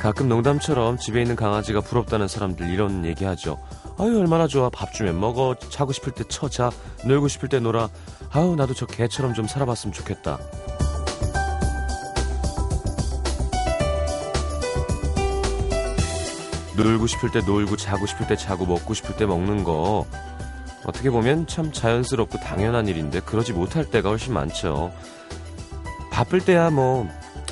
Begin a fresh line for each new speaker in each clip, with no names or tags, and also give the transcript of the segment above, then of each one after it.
가끔 농담처럼 집에 있는 강아지가 부럽다는 사람들 이런 얘기하죠. 아유 얼마나 좋아 밥 주면 먹어 자고 싶을 때 쳐 자 놀고 싶을 때 놀아 아유 나도 저 개처럼 좀 살아봤으면 좋겠다. 놀고 싶을 때 놀고 자고 싶을 때 자고 먹고 싶을 때 먹는 거 어떻게 보면 참 자연스럽고 당연한 일인데 그러지 못할 때가 훨씬 많죠. 바쁠 때야 뭐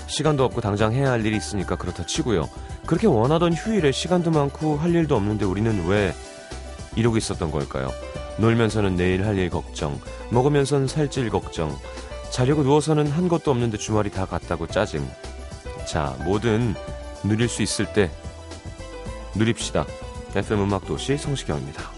시간도 없고 당장 해야 할 일이 있으니까 그렇다 치고요. 그렇게 원하던 휴일에 시간도 많고 할 일도 없는데 우리는 왜 이러고 있었던 걸까요? 놀면서는 내일 할 일 걱정, 먹으면서는 살찔 걱정, 자려고 누워서는 한 것도 없는데 주말이 다 갔다고 짜증. 자, 뭐든 누릴 수 있을 때 누립시다. FM 음악 도시 성시경입니다.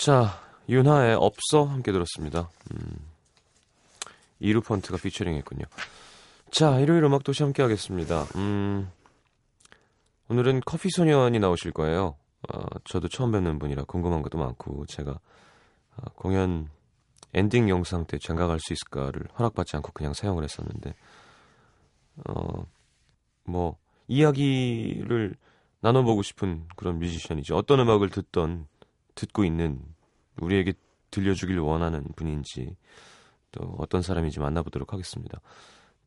자, 윤하의 없어 함께 들었습니다. 음, 이루펀트가 피처링 했군요. 자, 일요일 음악 도시 함께 하겠습니다. 음, 오늘은 커피 소년이 나오실 거예요. 어, 저도 처음 뵙는 분이라 궁금한 것도 많고, 제가 어, 공연 엔딩 영상 때 장가갈 수 있을까를 허락받지 않고 그냥 사용을 했었는데, 어, 뭐, 이야기를 나눠보고 싶은 그런 뮤지션이죠. 어떤 음악을 듣던 듣고 있는 우리에게 들려주길 원하는 분인지 또 어떤 사람인지 만나보도록 하겠습니다.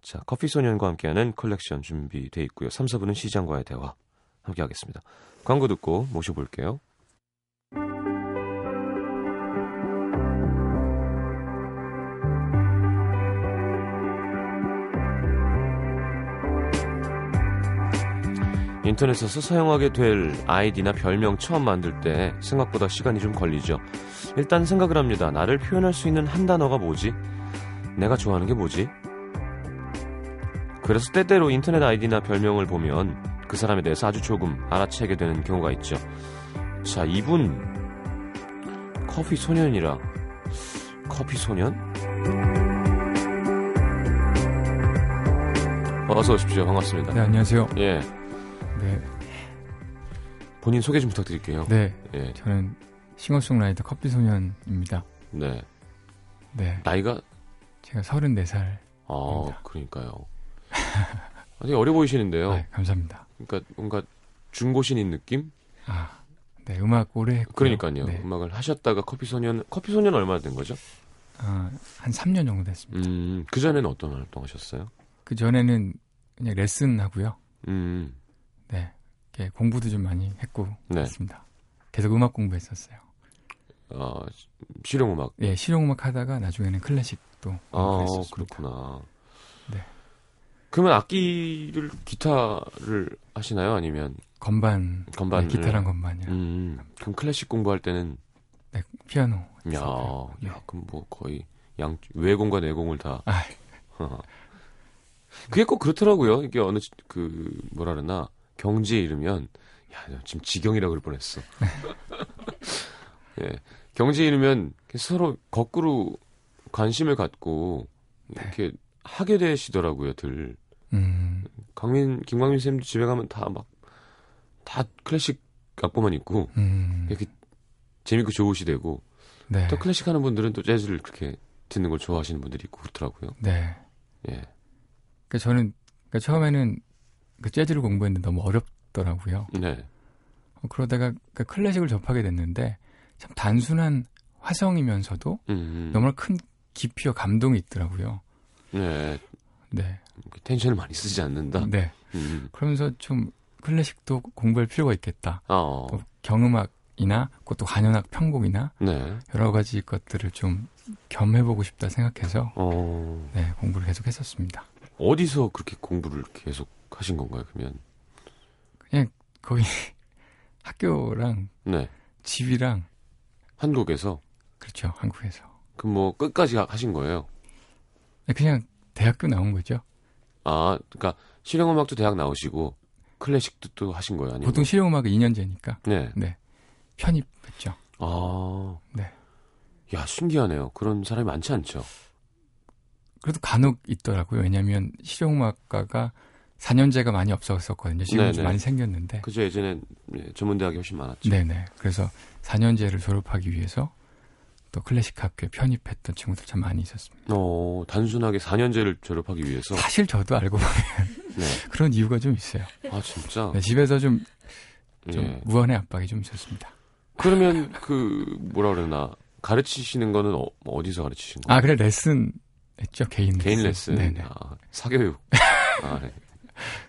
자, 커피 소년과 함께하는 컬렉션 준비돼 있고요. 3, 4분은 시장과의 대화 함께 하겠습니다. 광고 듣고 모셔볼게요. 인터넷에서 사용하게 될 아이디나 별명 처음 만들 때 생각보다 시간이 좀 걸리죠. 일단 생각을 합니다. 나를 표현할 수 있는 한 단어가 뭐지? 내가 좋아하는 게 뭐지? 그래서 때때로 인터넷 아이디나 별명을 보면 그 사람에 대해서 아주 조금 알아채게 되는 경우가 있죠. 자, 이분 커피 소년이라 커피 소년? 어서 오십시오. 반갑습니다.
네, 안녕하세요.
예. 네. 본인 소개 좀 부탁드릴게요.
네. 예. 저는 싱어송라이터 커피소년입니다.
네. 네. 나이가?
제가 34살.
아, 그러니까요. 되게 어려 보이시는데요. 아,
감사합니다.
그러니까 뭔가 중고신인 느낌?
아, 네. 음악 오래 했고
그러니까요. 네. 음악을 하셨다가 커피소년, 커피소년 얼마나 된 거죠?
아, 한 3년 정도 됐습니다.
음, 그전에는 어떤 활동 하셨어요?
그전에는 그냥 레슨 하고요. 음. 네. 공부도 좀 많이 했고 네. 그렇습니다. 계속 음악 공부했었어요.
어, 실용음악.
예, 실용음악 하다가 나중에는 클래식도
아, 그렇구나. 네. 그러면 악기를 기타를 하시나요? 아니면
건반, 건반, 네, 기타랑 건반이랑. 음,
그럼 클래식 공부할 때는
네, 피아노.
야, 네. 야, 그럼 뭐 거의 양 외공과 내공을 다. 아. 그게 꼭 그렇더라고요. 이게 어느 그 뭐라 그러나 경지에 이르면 야 지금 지경이라 그럴 뻔했어. 예, 경지에 이르면 서로 거꾸로 관심을 갖고 이렇게 네. 하게 되시더라고요, 들. 음. 강민 김광민 쌤도 집에 가면 다 막 다 클래식 악보만 있고 음. 이렇게 재밌고 좋으시되고 네. 또 클래식 하는 분들은 또 재즈를 그렇게 듣는 걸 좋아하시는 분들이 있고 그렇더라고요.
네. 예. 그 저는 그러니까 처음에는 그 재즈를 공부했는데 너무 어렵더라고요. 네. 어, 그러다가 그 클래식을 접하게 됐는데 참 단순한 화성이면서도 음. 너무나 큰 깊이와 감동이 있더라고요. 네. 네.
텐션을 많이 쓰지 않는다.
네. 음. 그러면서 좀 클래식도 공부할 필요가 있겠다. 어. 또 경음악이나 또 관현악 편곡이나 네. 여러 가지 것들을 좀 겸해보고 싶다 생각해서 어. 네 공부를 계속 했었습니다.
어디서 그렇게 공부를 계속 하신 건가요? 그러면
그냥 거의 학교랑 네. 집이랑
한국에서
그렇죠 한국에서
그럼 뭐 끝까지 하신 거예요?
네, 그냥 대학교 나온 거죠.
아, 그러니까 실용음악도 대학 나오시고 클래식도 또 하신 거예요? 아니면
보통 실용음악은 2년제니까. 네. 네. 편입했죠.
아. 네. 야, 신기하네요. 그런 사람이 많지 않죠.
그래도 간혹 있더라고요. 왜냐하면 실용음악가가 4년제가 많이 없었었거든요. 지금 좀 많이 생겼는데.
그죠. 예전에 전문대학이 훨씬 많았죠.
네네. 그래서 4년제를 졸업하기 위해서 또 클래식 학교에 편입했던 친구들 참 많이 있었습니다.
어, 단순하게 4년제를 졸업하기 위해서?
사실 저도 알고 보면 네. 그런 이유가 좀 있어요.
아, 진짜?
네, 집에서 좀, 좀 예. 무한의 압박이 좀 있었습니다.
그러면 그, 뭐라 그러나, 가르치시는 거는 어, 디서 가르치신 거예요?
아, 그래, 레슨 했죠, 개인 레슨.
개인 레슨? 네네. 아, 사교육. 아, 네.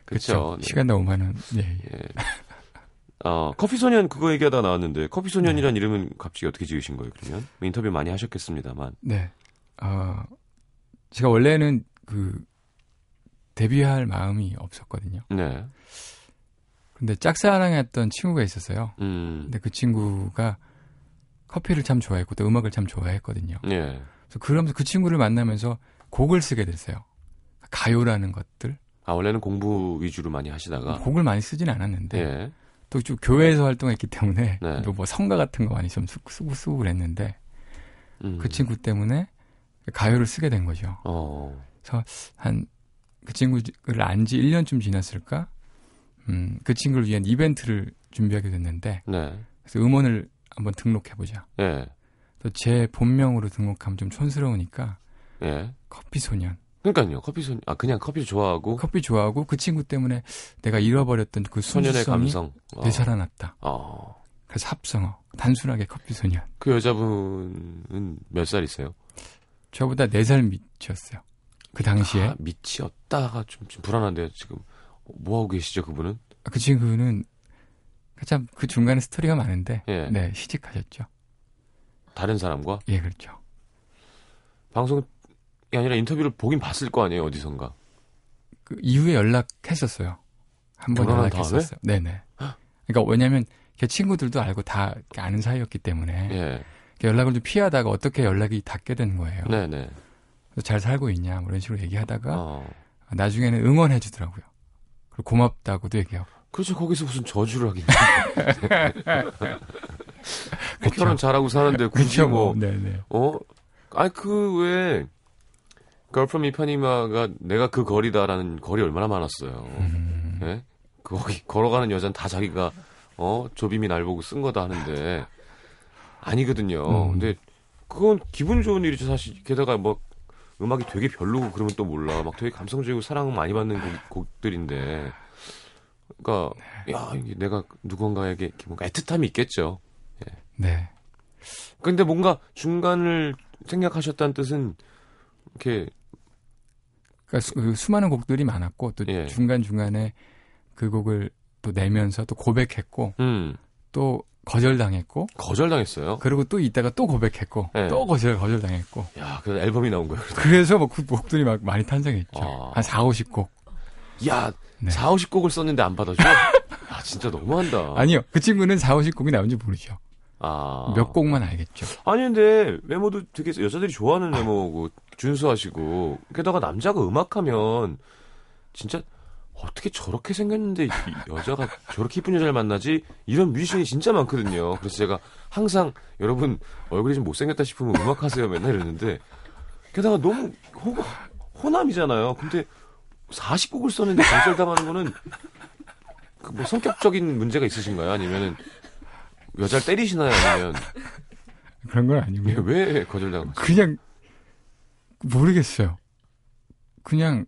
그렇죠. 네. 시간 너무 많은, 예. 예.
어, 커피 소년 그거 얘기하다 나왔는데 커피 소년이란 네. 이름은 갑자기 어떻게 지으신 거예요? 그러면 뭐 인터뷰 많이 하셨겠습니다만.
네. 어, 제가 원래는 그 데뷔할 마음이 없었거든요. 네. 근데 짝사랑했던 친구가 있었어요. 음. 근데 그 친구가 커피를 참 좋아했고 또 음악을 참 좋아했거든요. 네. 그래서 그러면서 그 친구를 만나면서 곡을 쓰게 됐어요. 가요라는 것들.
아 원래는 공부 위주로 많이 하시다가
곡을 많이 쓰진 않았는데 네. 또좀 교회에서 활동했기 때문에 네. 또뭐 성가 같은 거 많이 좀 쓰고 쓰고, 쓰고 그랬는데 음. 그 친구 때문에 가요를 쓰게 된 거죠. 어. 그래서 한 그 친구를 안 지 1년쯤 지났을까? 음, 그 친구를 위한 이벤트를 준비하게 됐는데 네. 그래서 음원을 한번 등록해 보자. 네. 제 본명으로 등록하면 좀 촌스러우니까 네. 커피 소년.
그러니까요. 커피 손, 아, 그냥 커피 좋아하고.
커피 좋아하고 그 친구 때문에 내가 잃어버렸던 그 소년의 감성. 어. 되살아났다. 어. 그래서 합성어. 단순하게 커피 소년.
그 여자분은 몇 살이세요?
저보다 4살 밑이었어요. 그 당시에. 아,
밑이었다가 좀, 좀 불안한데요, 지금. 뭐 하고 계시죠, 그분은?
그 친구는 참 그 중간에 스토리가 많은데. 예. 네, 시집하셨죠.
다른 사람과?
예, 그렇죠.
방송 아니라 인터뷰를 보긴 봤을 거 아니에요, 어디선가.
그 이후에 연락했었어요. 한 번 연락했었어요. 다음에? 네네. 그러니까 왜냐면 제 친구들도 알고 다 아는 사이였기 때문에 예. 연락을 좀 피하다가 어떻게 연락이 닿게 된 거예요. 네네. 잘 살고 있냐 뭐 이런 식으로 얘기하다가 어. 나중에는 응원해 주더라고요. 그리고 고맙다고도 얘기하고.
그렇죠. 거기서 무슨 저주를 하긴. 뭐 결혼 잘하고 사는데 굳이 그쵸, 뭐, 네네. 어? 아니 그 왜 걸프롬 이파니마가 내가 그 거리다라는 거리 얼마나 많았어요. 음. 네? 거기 걸어가는 여자는 다 자기가 어 조빔이 날 보고 쓴 거다 하는데 아니거든요. 음. 근데 그건 기분 좋은 일이죠 사실. 게다가 뭐 음악이 되게 별로고 그러면 또 몰라. 막 되게 감성적이고 사랑 많이 받는 곡, 들인데 그러니까 야 이게 내가 누군가에게 뭔가 애틋함이 있겠죠. 예. 네. 근데 뭔가 중간을 생략하셨다는 뜻은 이렇게
그러니까 수, 그 수많은 곡들이 많았고 또 예. 중간 중간에 그 곡을 또 내면서 또 고백했고 음. 또 거절당했고
거절당했어요.
그리고 또 이따가 또 고백했고 네. 또 거절 거절당했고.
야, 그래서 앨범이 나온 거예요.
그래서 뭐 그 곡들이 막 많이 탄생했죠. 아. 한 4, 50곡.
야, 네. 4, 50곡을 썼는데 안 받아줘? 야, 진짜 너무한다.
아니요. 그 친구는 4, 50곡이 나온지 모르죠. 아. 몇 곡만 알겠죠.
아니 근데 외모도 되게 여자들이 좋아하는 외모고 준수하시고 게다가 남자가 음악하면 진짜 어떻게 저렇게 생겼는데 여자가 저렇게 이쁜 여자를 만나지? 이런 뮤지션이 진짜 많거든요. 그래서 제가 항상 여러분 얼굴이 좀 못생겼다 싶으면 음악하세요 맨날 이러는데 게다가 너무 호, 호남이잖아요. 근데 40곡을 썼는데 거절당하는 거는 그 뭐 성격적인 문제가 있으신가요? 아니면은 여자를 때리시나요? 아니면
그런 건 아니고요.
왜, 왜 거절당한 거죠?
그냥 모르겠어요. 그냥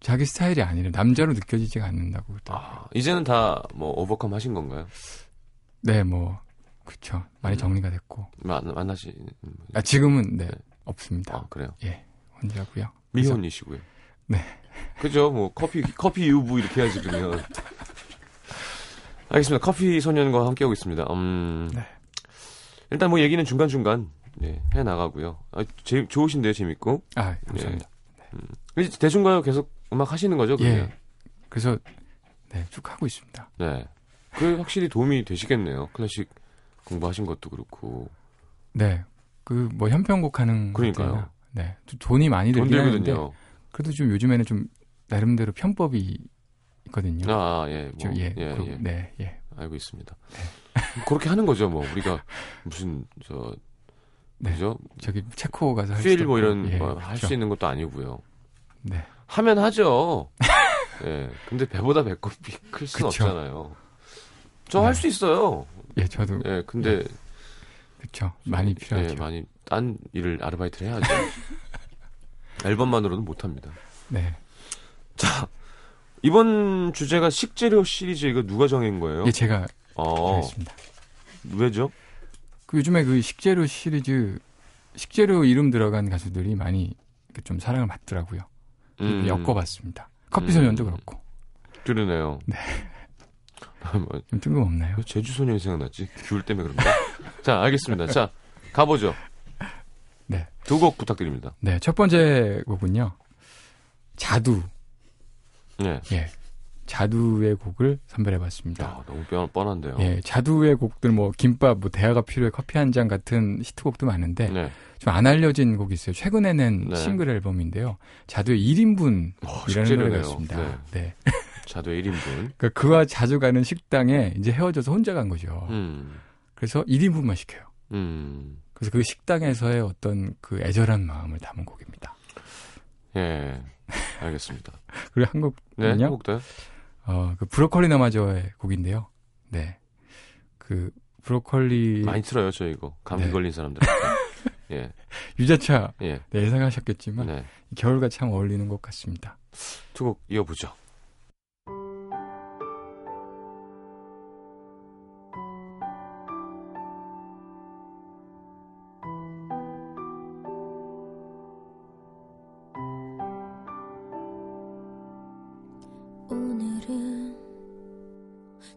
자기 스타일이 아니라 남자로 느껴지지가 않는다고.
아, 이제는 다 뭐 오버컴 하신 건가요?
네, 뭐 그렇죠. 많이 음. 정리가 됐고.
만, 만나시.
아 지금은 네, 네. 없습니다.
아 그래요?
예, 혼자고요.
미혼이시고요.
네.
그죠? 뭐 커피 커피 유부 이렇게 해야지 그러면. 알겠습니다. 커피 소년과 함께하고 있습니다. 음. 네. 일단 뭐 얘기는 중간 중간 예, 해 나가고요. 아, 제, 좋으신데요, 재밌고.
아, 감사합니다.
예. 음. 대중가요 계속 음악 하시는 거죠, 그러면? 예.
그래서 네, 쭉 하고 있습니다.
네. 그 확실히 도움이 되시겠네요. 클래식 공부하신 것도 그렇고.
네. 그 뭐 현편곡 하는
그러니까요.
네. 돈이 많이 들긴 하는데 그래도 좀 요즘에는 좀 나름대로 편법이 있거든요.
아, 아 예. 뭐,
좀, 예, 예, 그,
예.
네, 예.
알고 있습니다. 네. 그렇게 하는 거죠, 뭐. 우리가 무슨 저 네. 그죠?
저기 체코 가서
할수 뭐 이런 예, 뭐 할수 있는 것도 아니고요.
네.
하면 하죠. 예. 근데 배보다 배꼽이 클 수는 그쵸. 없잖아요. 저 할수 네. 있어요.
예, 저도.
예, 근데. 예.
그쵸. 많이 필요하죠.
예, 많이, 딴 일을, 아르바이트를 해야죠. 앨범만으로는 못 합니다.
네.
자, 이번 주제가 식재료 시리즈 이거 누가 정한 거예요?
예, 제가 어. 정했습니다.
왜죠?
그 요즘에 그 식재료 시리즈, 식재료 이름 들어간 가수들이 많이 좀 사랑을 받더라고요. 음. 엮어봤습니다. 커피 소년도 음. 그렇고.
그러네요.
네. 뭐, 좀 뜬금없나요?
제주 소년이 생각났지. 귤 때문에 그런가? 자, 알겠습니다. 자, 가보죠.
네.
두 곡 부탁드립니다.
네, 첫 번째 곡은요. 자두.
네.
예. 자두의 곡을 선별해봤습니다.
아, 너무 뻔, 뻔한데요.
예, 자두의 곡들 뭐 김밥, 뭐 대화가 필요해 커피 한 잔 같은 히트곡도 많은데 네. 좀안 알려진 곡이 있어요. 최근에 낸 네. 싱글 앨범인데요. 자두의 1인분이라는 어, 노래가 있습니다. 네. 네.
자두의 1인분.
그러니까 그와 자주 가는 식당에 이제 헤어져서 혼자 간 거죠.
음.
그래서 1인분만 시켜요.
음.
그래서 그 식당에서의 어떤 그 애절한 마음을 담은 곡입니다.
예. 알겠습니다.
그리고 한 곡은요.
네, 곡도
어, 그 브로콜리 너마저의 곡인데요. 네. 그 브로콜리
많이 틀어요, 저 이거. 감기 네. 걸린 사람들. 예.
유자차. 예. 네, 예상하셨겠지만 네. 겨울과 참 어울리는 것 같습니다.
두 곡 이어보죠.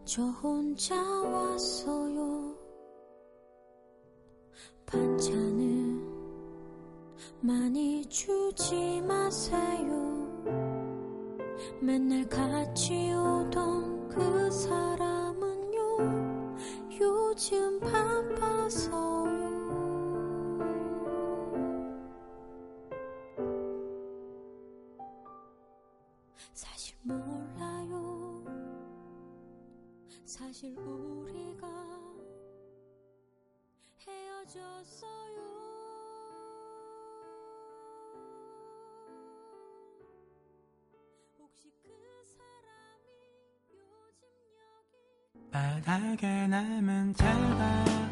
저 혼자 왔어요. 반찬을 많이 주지 마세요. 맨날 같 바닥에 남은 차가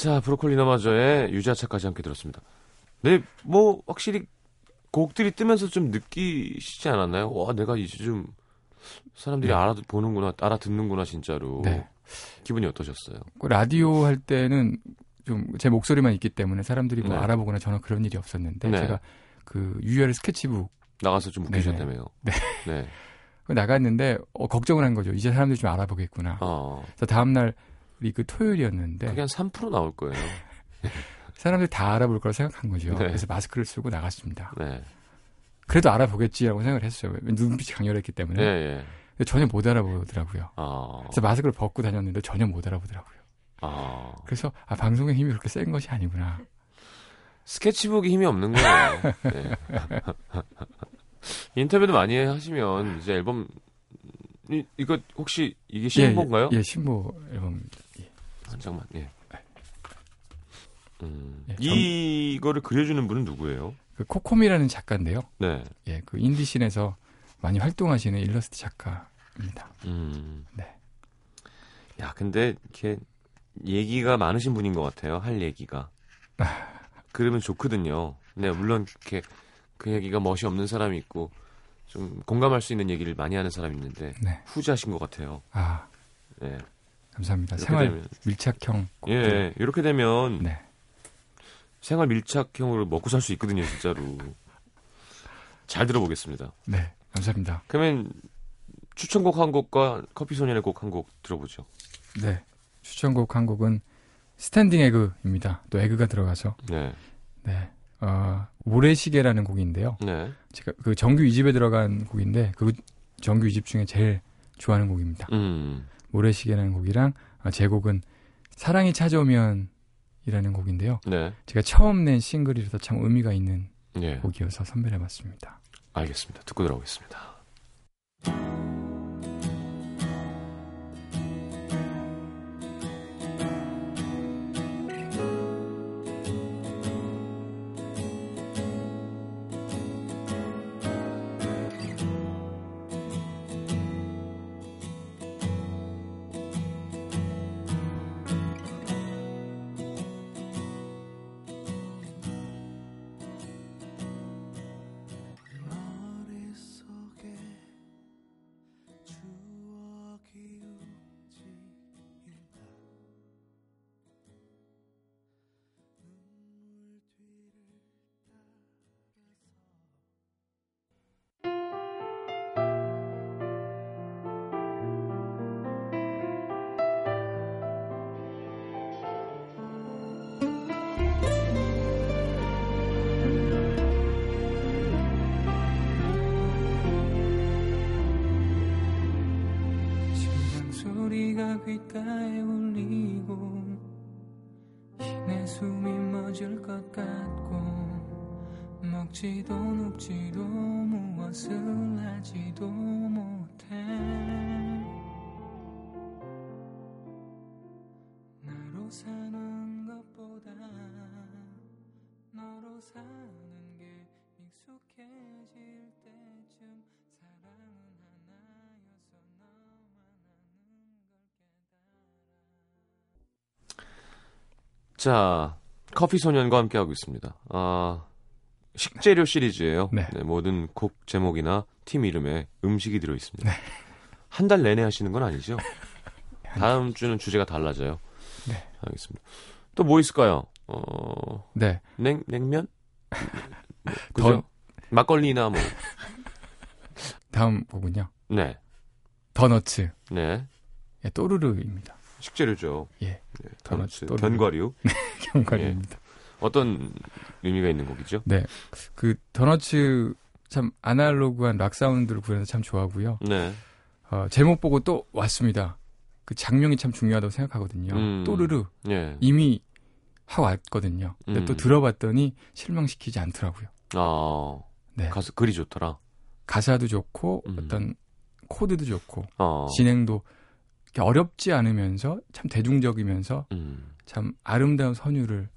자, 브로콜리 너마저의 유자차까지 함께 들었습니다. 네, 뭐, 확실히 곡들이 뜨면서 좀 느끼시지 않았나요? 와, 내가 이제 좀 사람들이 네. 알아보는구나, 알아듣는구나, 진짜로. 네. 기분이 어떠셨어요?
그 라디오 할 때는 좀 제 목소리만 있기 때문에 사람들이 뭐 네. 알아보거나 저는 그런 일이 없었는데 네. 제가 그 유열의 스케치북
나가서 좀 웃기셨다며요.
네. 네. 나갔는데 어, 걱정을 한 거죠. 이제 사람들이 좀 알아보겠구나.
어.
그래서 다음 날우 리그 토요일이었는데
그게 한 3% 나올 거예요.
사람들이 다 알아볼 거라 생각한 거죠. 네. 그래서 마스크를 쓰고 나갔습니다.
네.
그래도 알아보겠지라고 생각을 했어요. 눈빛이 강렬했기 때문에.
네, 네.
전혀 못 알아보더라고요.
어...
그래서 마스크를 벗고 다녔는데 전혀 못 알아보더라고요. 아. 그래서 아 방송의 힘이 그렇게 센 것이 아니구나.
스케치북이 힘이 없는 거예요. 네. 인터뷰도 많이 하시면 이제 앨범 이, 이거 혹시 이게 신보인가요?
예, 예, 예 신보 앨범
예. 한 장만. 예. 음, 예, 이거를 그려주는 분은 누구예요?
그 코코미라는 작가인데요.
네.
예, 그 인디 scene에서 많이 활동하시는 일러스트 작가입니다. 음. 네.
야, 근데 이렇게 얘기가 많으신 분인 것 같아요. 할 얘기가. 그러면 좋거든요. 네, 물론 이렇게 그 얘기가 멋이 없는 사람이 있고 좀 공감할 수 있는 얘기를 많이 하는 사람이 있는데 네. 후자신 것 같아요.
아, 네. 감사합니다. 생활
되면,
밀착형.
곡들. 예, 이렇게 되면 네. 생활 밀착형으로 먹고 살 수 있거든요, 진짜로. 잘 들어보겠습니다.
네, 감사합니다.
그러면 추천곡 한 곡과 커피 소년의 곡 한 곡 들어보죠.
네, 추천곡 한 곡은 스탠딩 에그입니다. 또 에그가 들어가서.
네.
네. 어, 모래시계라는 곡인데요.
네.
제가 그 정규 2집에 들어간 곡인데 그 정규 2집 중에 제일 좋아하는 곡입니다. 음. 모래시계라는 곡이랑 아, 제 곡은 사랑이 찾아오면 이라는 곡인데요.
네.
제가 처음 낸 싱글이라서 참 의미가 있는 네. 곡이어서 선별해봤습니다.
알겠습니다. 듣고 들어오겠습니다.
귓가에 울리고 내 숨이 멎을 것 같고 먹지도 눕지도 무엇을 하지도 못해
자, 커피 소년과 함께하고 있습니다. 아, 식재료 시리즈예요. 네. 네, 모든 곡 제목이나 팀 이름에 음식이 들어 있습니다. 네. 한달 내내 하시는 건 아니죠? 다음 주는 주제가 달라져요.
네.
알겠습니다. 또 뭐 있을까요? 어,
네.
냉 냉면? 그죠? 더... 막걸리나 뭐.
다음 곡은요.
네.
더너츠.
네.
예, 또르르입니다.
식재료죠.
예.
네, 도넛, 견과류.
견과류입니다. 예.
어떤 의미가 있는 곡이죠?
네. 그 도너츠 참 아날로그한 락 사운드를 구해서 참 좋아하고요.
네.
어, 제목 보고 또 왔습니다. 그 장면이 참 중요하다고 생각하거든요. 음. 또르르.
예.
이미 하고 왔거든요. 근데 음. 또 들어봤더니 실망시키지 않더라고요.
아. 네. 가사 글이 좋더라.
가사도 좋고 음. 어떤 코드도 좋고 어. 진행도 어렵지 않으면서 참 대중적이면서 음. 참 아름다운 선율을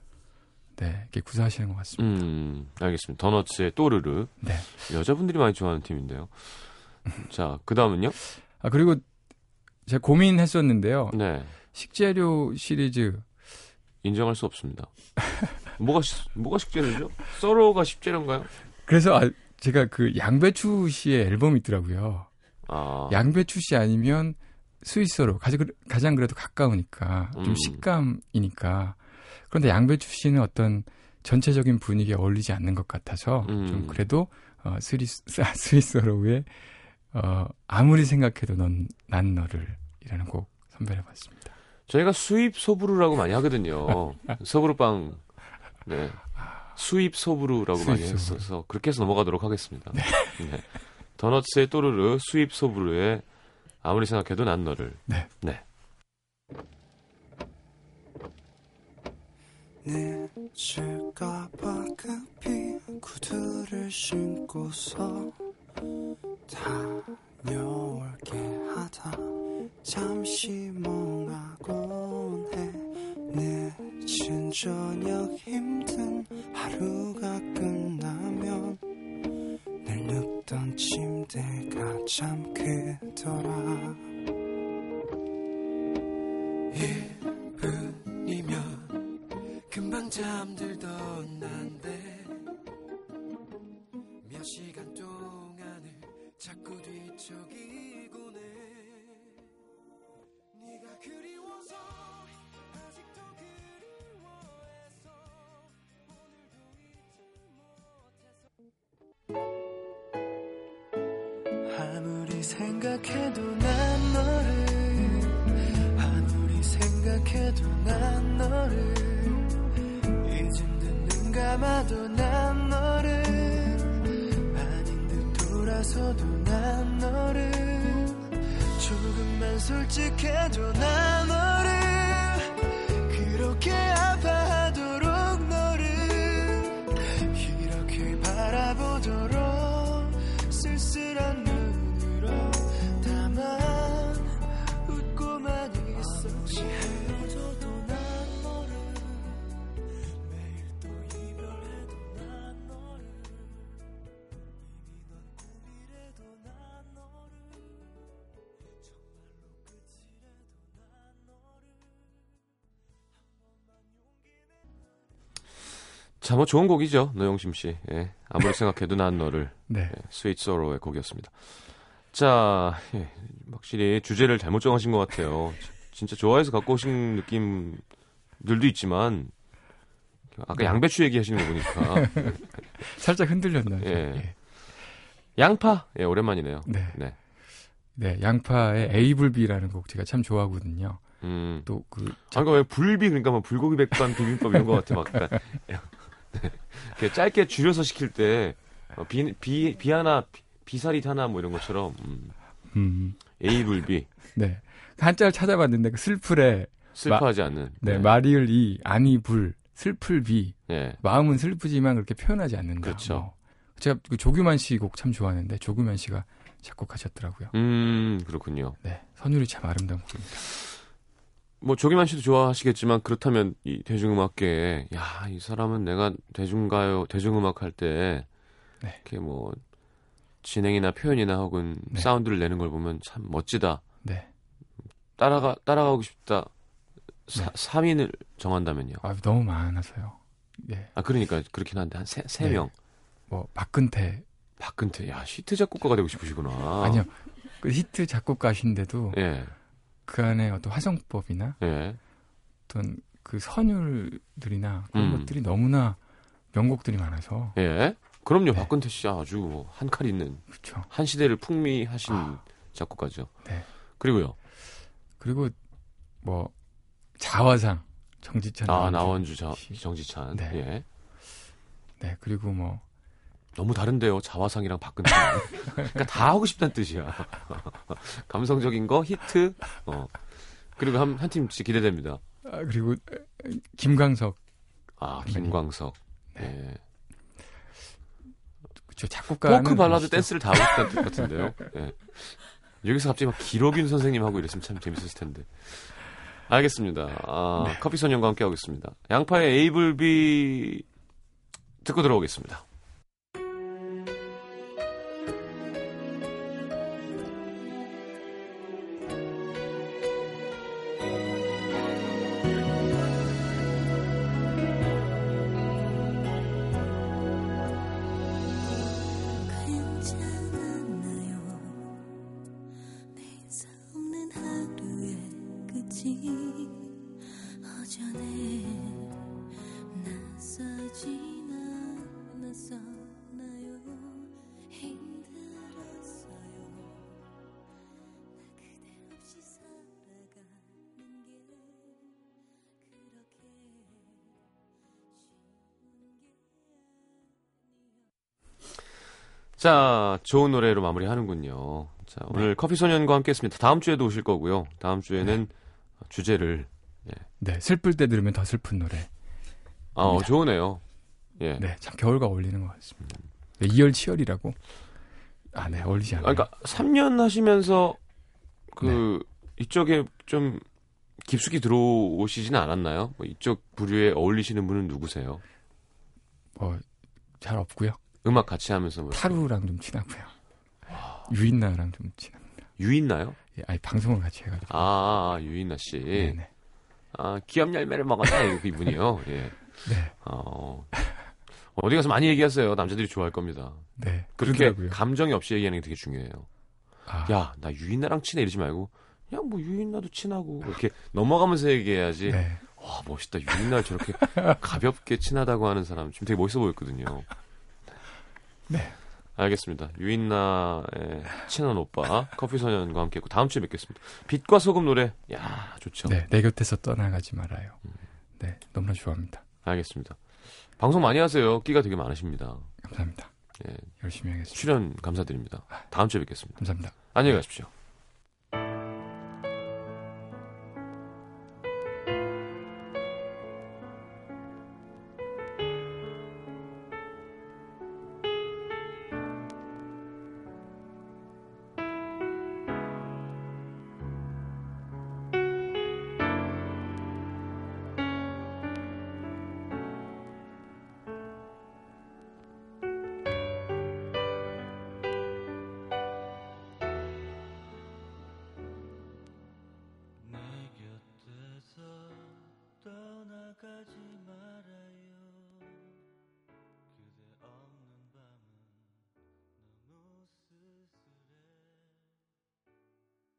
네, 이렇게 구사하시는 것 같습니다.
음, 알겠습니다. 더너츠의 또르르.
네.
여자분들이 많이 좋아하는 팀인데요. 자, 그 다음은요?
아, 그리고 제가 고민했었는데요.
네.
식재료 시리즈.
인정할 수 없습니다. 뭐가, 뭐가 식재료죠? 썰어가 식재료인가요?
그래서 아, 제가 그 양배추 씨의 앨범이 있더라고요. 아. 양배추 씨 아니면 스위스로 가장 그래도 가까우니까 좀 음. 식감이니까 그런데 양배추 씨는 어떤 전체적인 분위기에 어울리지 않는 것 같아서 음. 좀 그래도 어, 스위스, 스위스로의 어, 아무리 생각해도 넌 난 너를 이라는 곡 선별해봤습니다.
저희가 수입 소브루라고 많이 하거든요. 소브루빵 네. 수입 소브루라고 수입 많이. 했어서 그렇게 해서 넘어가도록 하겠습니다. 네. 네. 더너츠의 또르르 수입 소브루의 아무리 생각해도 난 너를.
네.
네.
늦을까봐 급히 구두를 신고서 생각해도 난 너를. 잊은 듯눈 감아도 난 너를. 아닌 듯 돌아서도 난 너를. 조금만 솔직해도 난 너를
자, 뭐 좋은 곡이죠. 노영심 씨. 예. 아무리 생각해도 난 너를.
네.
예, 스윗 소로우의 곡이었습니다. 자, 예, 확실히 주제를 잘못 정하신 것 같아요. 진짜 좋아해서 갖고 오신 느낌들도 있지만 아까
네.
양배추 얘기하시는 거 보니까
살짝 흔들렸나요?
예.
예.
양파 예 오랜만이네요.
네.
네.
네, 양파의 애이불비라는 곡 제가 참 좋아하거든요.
음.
또그
아까 애이불비 그러니까 뭐 불고기 백반 비빔밥 이런 거 같아 막 약간 네. 이렇게 짧게 줄여서 시킬 때 비 비 비 하나 비- 비사리 하나 뭐 이런 것처럼 음.
음,
애이불비
네. 한자를 찾아봤는데 그 슬플 애
슬퍼하지 않는
네, 말 이을 이 아니 불 슬플 비
예.
마음은 슬프지만 그렇게 표현하지 않는다.
그렇죠.
뭐. 제가 그 조규만 씨 곡 참 좋아하는데 조규만 씨가 작곡하셨더라고요.
음 그렇군요.
네, 선율이 참 아름다운 곡입니다.
뭐 조기만 씨도 좋아하시겠지만 그렇다면 이 대중음악계에 야 이 사람은 내가 대중가요 대중음악 할때
네.
이렇게 뭐 진행이나 표현이나 혹은
네.
사운드를 내는 걸 보면 참 멋지다.
네,
따라가 따라가고 싶다. 사,
네.
3인을 정한다면요.
아, 너무 많아서요. 네,
아 그러니까 그렇긴 한데 한 세세
네.
명.
뭐 박근태.
박근태. 야 히트 작곡가가 되고 싶으시구나.
아니요, 그 히트 작곡가신데도
예
그 안에 어떤 화성법이나
예.
어떤 그 선율들이나 그런
음.
것들이 너무나 명곡들이 많아서
예. 그럼요.
네.
박근태 씨 아주 뭐 한칼 있는
그렇죠.
한 시대를 풍미하신
아.
작곡가죠.
네.
그리고요.
그리고 뭐 자화상 정지찬
아,
나원주
자,
씨.
정지찬.
네.
예.
네 그리고 뭐
너무 다른데요. 자화상이랑 박근태. 그러니까 다 하고 싶다는 뜻이야. 감성적인 거 히트. 어. 그리고 한 한팀 진짜 기대됩니다.
아, 그리고 김광석
아, 김광석.
네.
예.
그쵸 작곡가는
포크 발라드
아시죠?
댄스를 다 하고 싶다는 뜻 같은데요. 예. 여기서 갑자기 막 기록윤 선생님 하고 이랬으면 참 재밌었을 텐데. 알겠습니다. 아,
네.
커피 소년과 함께 하겠습니다. 양파의 애이불비 듣고 들어오겠습니다. 자, 좋은 노래로 마무리하는군요. 자, 오늘 커피 소년과 함께 했습니다. 다음 주에도 오실 거고요. 다음 주에는 주제를
네 슬플 때 들으면 더 슬픈 노래
아, 좋으네요. 예.
네, 참 겨울과 어울리는 것 같습니다. 네, 이열치열이라고. 아, 네, 어울리지 않아요.
아, 그러니까 3년 하시면서 그 네. 이쪽에 좀 깊숙이 들어오시지는 않았나요? 뭐 이쪽 부류에 어울리시는 분은 누구세요?
뭐잘 없고요.
음악 같이 하면서 뭐
타루랑 좀 친하고요. 유인나랑 좀 친합니다.
유인나요?
예, 아니 방송을 같이 해가지고.
아, 아, 아 유인나 씨. 네네. 아, 기업 열매를 먹었다 이분이요. 예.
네.
어. 어디 가서 많이 얘기하세요. 남자들이 좋아할 겁니다.
네.
그렇게
그러더라고요.
감정이 없이 얘기하는 게 되게 중요해요. 아. 야, 나 유인나랑 친해 이러지 말고, 야, 뭐 유인나도 친하고 이렇게 넘어가면서 얘기해야지. 네. 와, 멋있다. 유인나를 저렇게 가볍게 친하다고 하는 사람 지금 되게 멋있어 보였거든요.
네.
알겠습니다. 유인나의 친한 오빠 커피 소년과 함께 했고 다음 주에 뵙겠습니다. 빛과 소금 노래, 야 좋죠.
네, 내 곁에서 떠나가지 말아요. 네, 너무나 좋아합니다.
알겠습니다. 방송 많이 하세요. 끼가 되게 많으십니다.
감사합니다. 예, 열심히 하겠습니다.
출연 감사드립니다. 다음 주에 뵙겠습니다.
감사합니다.
안녕히 가십시오.